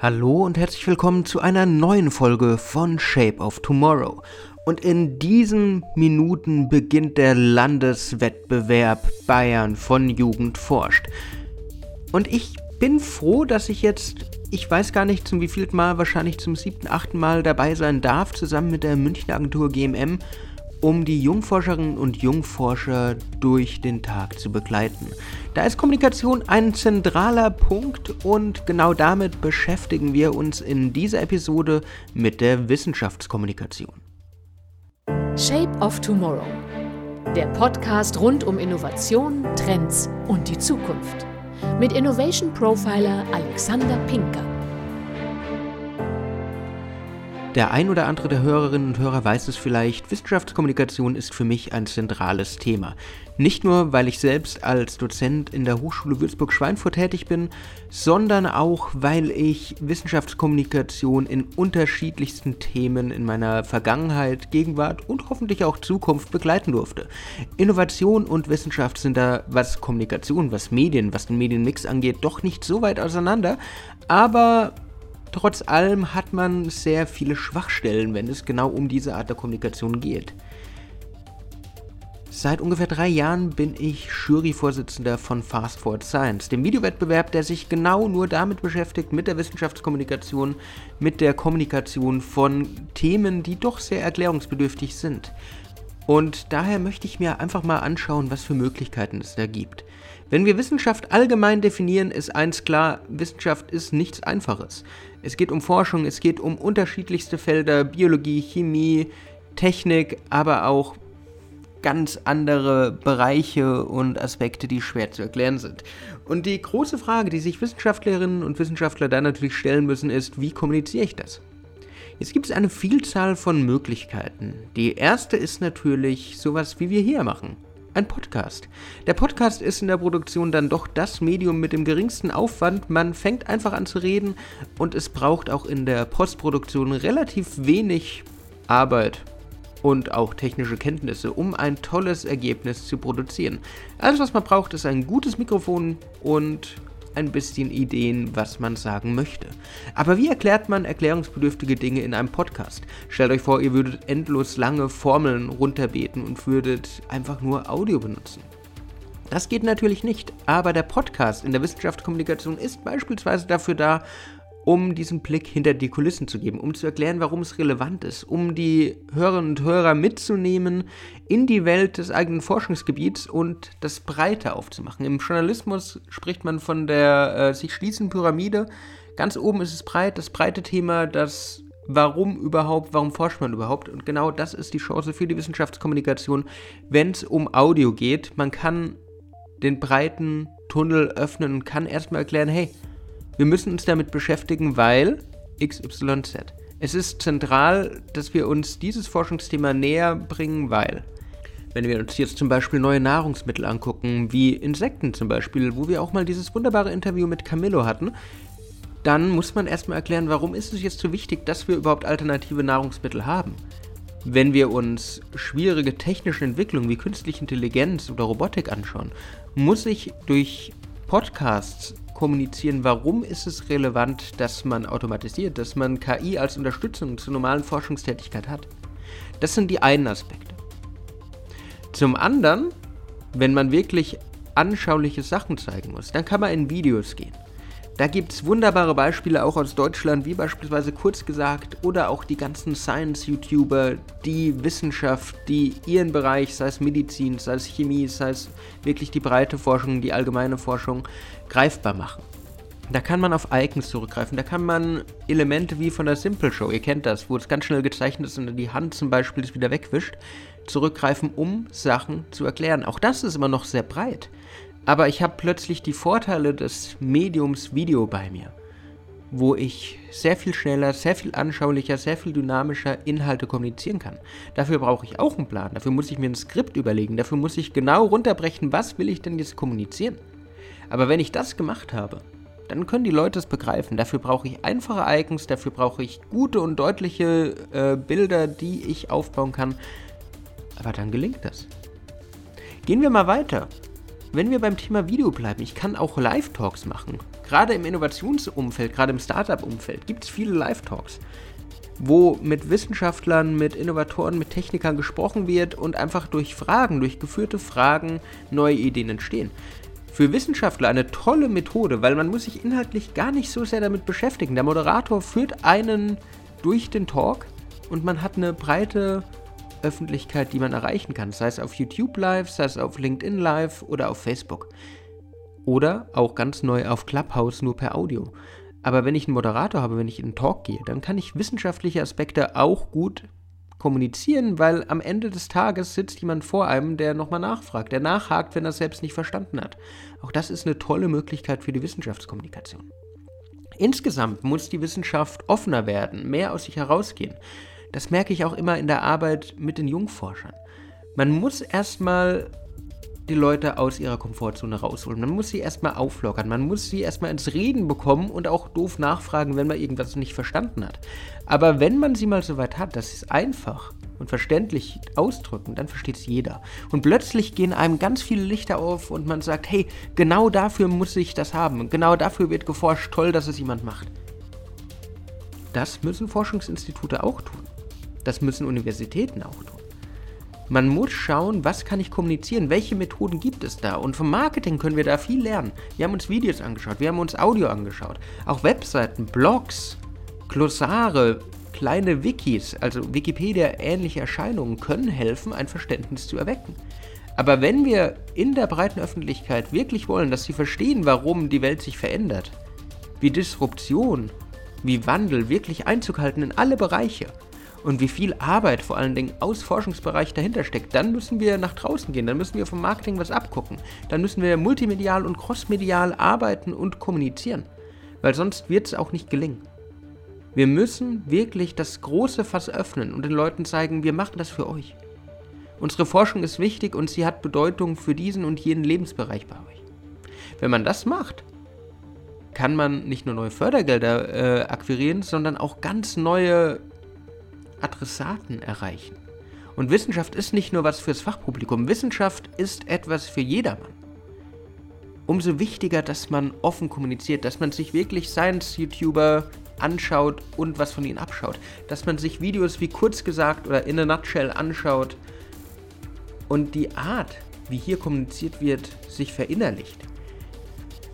Hallo und herzlich willkommen zu einer neuen Folge von Shape of Tomorrow. Und in diesen Minuten beginnt der Landeswettbewerb Bayern von Jugend forscht. Und ich bin froh, dass ich jetzt, ich weiß gar nicht zum wievielten Mal, wahrscheinlich zum siebten, achten Mal dabei sein darf, zusammen mit der Münchner Agentur GMM um die Jungforscherinnen und Jungforscher durch den Tag zu begleiten. Da ist Kommunikation ein zentraler Punkt und genau damit beschäftigen wir uns in dieser Episode mit der Wissenschaftskommunikation. Shape of Tomorrow. Der Podcast rund um Innovation, Trends und die Zukunft. Mit Innovation Profiler Alexander Pinker. Der ein oder andere der Hörerinnen und Hörer weiß es vielleicht, Wissenschaftskommunikation ist für mich ein zentrales Thema. Nicht nur, weil ich selbst als Dozent in der Hochschule Würzburg-Schweinfurt tätig bin, sondern auch, weil ich Wissenschaftskommunikation in unterschiedlichsten Themen in meiner Vergangenheit, Gegenwart und hoffentlich auch Zukunft begleiten durfte. Innovation und Wissenschaft sind da, was Kommunikation, was Medien, was den Medienmix angeht, doch nicht so weit auseinander, aber Trotz allem hat man sehr viele Schwachstellen, wenn es genau um diese Art der Kommunikation geht. Seit ungefähr drei Jahren bin ich Juryvorsitzender von Fast Forward Science, dem Videowettbewerb, der sich genau nur damit beschäftigt, mit der Wissenschaftskommunikation, mit der Kommunikation von Themen, die doch sehr erklärungsbedürftig sind. Und daher möchte ich mir einfach mal anschauen, was für Möglichkeiten es da gibt. Wenn wir Wissenschaft allgemein definieren, ist eins klar, Wissenschaft ist nichts Einfaches. Es geht um Forschung, es geht um unterschiedlichste Felder, Biologie, Chemie, Technik, aber auch ganz andere Bereiche und Aspekte, die schwer zu erklären sind. Und die große Frage, die sich Wissenschaftlerinnen und Wissenschaftler dann natürlich stellen müssen, ist, wie kommuniziere ich das? Jetzt gibt es eine Vielzahl von Möglichkeiten. Die erste ist natürlich sowas, wie wir hier machen. Ein Podcast. Der Podcast ist in der Produktion dann doch das Medium mit dem geringsten Aufwand. Man fängt einfach an zu reden und es braucht auch in der Postproduktion relativ wenig Arbeit und auch technische Kenntnisse, um ein tolles Ergebnis zu produzieren. Alles, was man braucht, ist ein gutes Mikrofon und ein bisschen Ideen, was man sagen möchte. Aber wie erklärt man erklärungsbedürftige Dinge in einem Podcast? Stellt euch vor, ihr würdet endlos lange Formeln runterbeten und würdet einfach nur Audio benutzen. Das geht natürlich nicht, aber der Podcast in der Wissenschaftskommunikation ist beispielsweise dafür da, um diesen Blick hinter die Kulissen zu geben, um zu erklären, warum es relevant ist, um die Hörerinnen und Hörer mitzunehmen in die Welt des eigenen Forschungsgebiets und das breiter aufzumachen. Im Journalismus spricht man von der äh, sich schließenden Pyramide. Ganz oben ist es breit, das breite Thema, das Warum überhaupt, warum forscht man überhaupt? Und genau das ist die Chance für die Wissenschaftskommunikation, wenn es um Audio geht. Man kann den breiten Tunnel öffnen und kann erstmal erklären, hey, wir müssen uns damit beschäftigen, weil XYZ. Es ist zentral, dass wir uns dieses Forschungsthema näher bringen, weil wenn wir uns jetzt zum Beispiel neue Nahrungsmittel angucken, wie Insekten zum Beispiel, wo wir auch mal dieses wunderbare Interview mit Camillo hatten, dann muss man erstmal erklären, warum ist es jetzt so wichtig, dass wir überhaupt alternative Nahrungsmittel haben. Wenn wir uns schwierige technische Entwicklungen wie künstliche Intelligenz oder Robotik anschauen, muss ich durch Podcasts kommunizieren, warum ist es relevant, dass man automatisiert, dass man KI als Unterstützung zur normalen Forschungstätigkeit hat. Das sind die einen Aspekte. Zum anderen, wenn man wirklich anschauliche Sachen zeigen muss, dann kann man in Videos gehen. Da gibt es wunderbare Beispiele auch aus Deutschland, wie beispielsweise kurz gesagt, oder auch die ganzen Science-YouTuber, die Wissenschaft, die ihren Bereich, sei es Medizin, sei es Chemie, sei es wirklich die breite Forschung, die allgemeine Forschung, greifbar machen. Da kann man auf Icons zurückgreifen, da kann man Elemente wie von der Simple Show, ihr kennt das, wo es ganz schnell gezeichnet ist und die Hand zum Beispiel es wieder wegwischt, zurückgreifen, um Sachen zu erklären. Auch das ist immer noch sehr breit. Aber ich habe plötzlich die Vorteile des Mediums Video bei mir, wo ich sehr viel schneller, sehr viel anschaulicher, sehr viel dynamischer Inhalte kommunizieren kann. Dafür brauche ich auch einen Plan, dafür muss ich mir ein Skript überlegen, dafür muss ich genau runterbrechen, was will ich denn jetzt kommunizieren. Aber wenn ich das gemacht habe, dann können die Leute es begreifen. Dafür brauche ich einfache Icons, dafür brauche ich gute und deutliche äh, Bilder, die ich aufbauen kann. Aber dann gelingt das. Gehen wir mal weiter. Wenn wir beim Thema Video bleiben, ich kann auch Live-Talks machen. Gerade im Innovationsumfeld, gerade im Startup-Umfeld gibt es viele Live-Talks, wo mit Wissenschaftlern, mit Innovatoren, mit Technikern gesprochen wird und einfach durch Fragen, durch geführte Fragen neue Ideen entstehen. Für Wissenschaftler eine tolle Methode, weil man muss sich inhaltlich gar nicht so sehr damit beschäftigen. Der Moderator führt einen durch den Talk und man hat eine breite Öffentlichkeit, die man erreichen kann, sei es auf YouTube Live, sei es auf LinkedIn Live oder auf Facebook. Oder auch ganz neu auf Clubhouse nur per Audio. Aber wenn ich einen Moderator habe, wenn ich in einen Talk gehe, dann kann ich wissenschaftliche Aspekte auch gut kommunizieren, weil am Ende des Tages sitzt jemand vor einem, der nochmal nachfragt, der nachhakt, wenn er es selbst nicht verstanden hat. Auch das ist eine tolle Möglichkeit für die Wissenschaftskommunikation. Insgesamt muss die Wissenschaft offener werden, mehr aus sich herausgehen. Das merke ich auch immer in der Arbeit mit den Jungforschern. Man muss erstmal die Leute aus ihrer Komfortzone rausholen. Man muss sie erstmal auflockern. Man muss sie erstmal ins Reden bekommen und auch doof nachfragen, wenn man irgendwas nicht verstanden hat. Aber wenn man sie mal so weit hat, dass sie es einfach und verständlich ausdrücken, dann versteht es jeder. Und plötzlich gehen einem ganz viele Lichter auf und man sagt, hey, genau dafür muss ich das haben. Genau dafür wird geforscht. Toll, dass es jemand macht. Das müssen Forschungsinstitute auch tun. Das müssen Universitäten auch tun. Man muss schauen, was kann ich kommunizieren, welche Methoden gibt es da. Und vom Marketing können wir da viel lernen. Wir haben uns Videos angeschaut, wir haben uns Audio angeschaut, auch Webseiten, Blogs, Glossare, kleine Wikis, also Wikipedia-ähnliche Erscheinungen können helfen, ein Verständnis zu erwecken. Aber wenn wir in der breiten Öffentlichkeit wirklich wollen, dass sie verstehen, warum die Welt sich verändert, wie Disruption, wie Wandel wirklich Einzug halten in alle Bereiche, und wie viel Arbeit vor allen Dingen aus Forschungsbereich dahinter steckt, dann müssen wir nach draußen gehen, dann müssen wir vom Marketing was abgucken, dann müssen wir multimedial und crossmedial arbeiten und kommunizieren, weil sonst wird es auch nicht gelingen. Wir müssen wirklich das große Fass öffnen und den Leuten zeigen, wir machen das für euch. Unsere Forschung ist wichtig und sie hat Bedeutung für diesen und jenen Lebensbereich bei euch. Wenn man das macht, kann man nicht nur neue Fördergelder äh, akquirieren, sondern auch ganz neue Adressaten erreichen. Und Wissenschaft ist nicht nur was fürs Fachpublikum, Wissenschaft ist etwas für jedermann. Umso wichtiger, dass man offen kommuniziert, dass man sich wirklich Science-YouTuber anschaut und was von ihnen abschaut. Dass man sich Videos wie kurz gesagt oder in a nutshell anschaut und die Art, wie hier kommuniziert wird, sich verinnerlicht.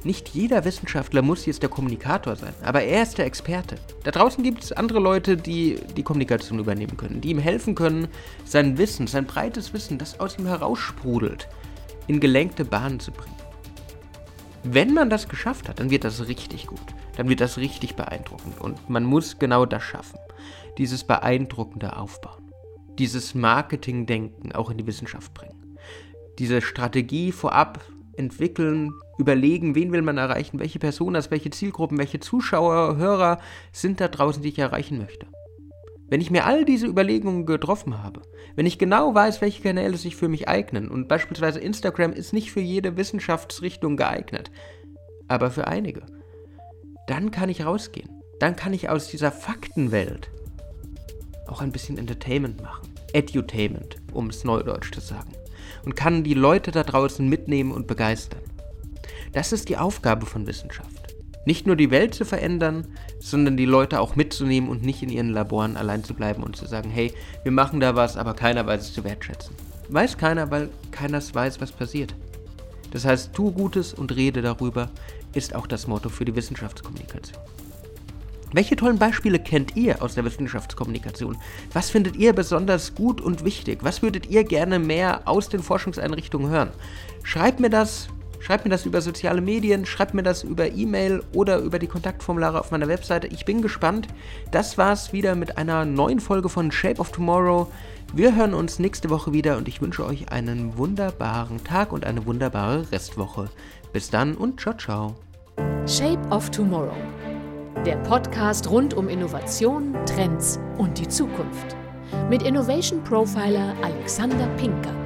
Nicht jeder Wissenschaftler muss jetzt der Kommunikator sein, aber er ist der Experte. Da draußen gibt es andere Leute, die die Kommunikation übernehmen können, die ihm helfen können, sein Wissen, sein breites Wissen, das aus ihm heraussprudelt, in gelenkte Bahnen zu bringen. Wenn man das geschafft hat, dann wird das richtig gut. Dann wird das richtig beeindruckend. Und man muss genau das schaffen. Dieses beeindruckende Aufbauen. Dieses Marketing-Denken auch in die Wissenschaft bringen. Diese Strategie vorab entwickeln, überlegen, wen will man erreichen, welche Personas, welche Zielgruppen, welche Zuschauer, Hörer sind da draußen, die ich erreichen möchte. Wenn ich mir all diese Überlegungen getroffen habe, wenn ich genau weiß, welche Kanäle sich für mich eignen, und beispielsweise Instagram ist nicht für jede Wissenschaftsrichtung geeignet, aber für einige, dann kann ich rausgehen. Dann kann ich aus dieser Faktenwelt auch ein bisschen Entertainment machen. Edutainment, um es neudeutsch zu sagen und kann die Leute da draußen mitnehmen und begeistern. Das ist die Aufgabe von Wissenschaft. Nicht nur die Welt zu verändern, sondern die Leute auch mitzunehmen und nicht in ihren Laboren allein zu bleiben und zu sagen, hey, wir machen da was, aber keiner weiß es zu wertschätzen. Weiß keiner, weil keiner weiß, was passiert. Das heißt, tu Gutes und rede darüber, ist auch das Motto für die Wissenschaftskommunikation. Welche tollen Beispiele kennt ihr aus der Wissenschaftskommunikation? Was findet ihr besonders gut und wichtig? Was würdet ihr gerne mehr aus den Forschungseinrichtungen hören? Schreibt mir das, schreibt mir das über soziale Medien, schreibt mir das über E-Mail oder über die Kontaktformulare auf meiner Webseite. Ich bin gespannt. Das war's wieder mit einer neuen Folge von Shape of Tomorrow. Wir hören uns nächste Woche wieder und ich wünsche euch einen wunderbaren Tag und eine wunderbare Restwoche. Bis dann und ciao, ciao. Shape of Tomorrow der Podcast rund um Innovation, Trends und die Zukunft. Mit Innovation Profiler Alexander Pinker.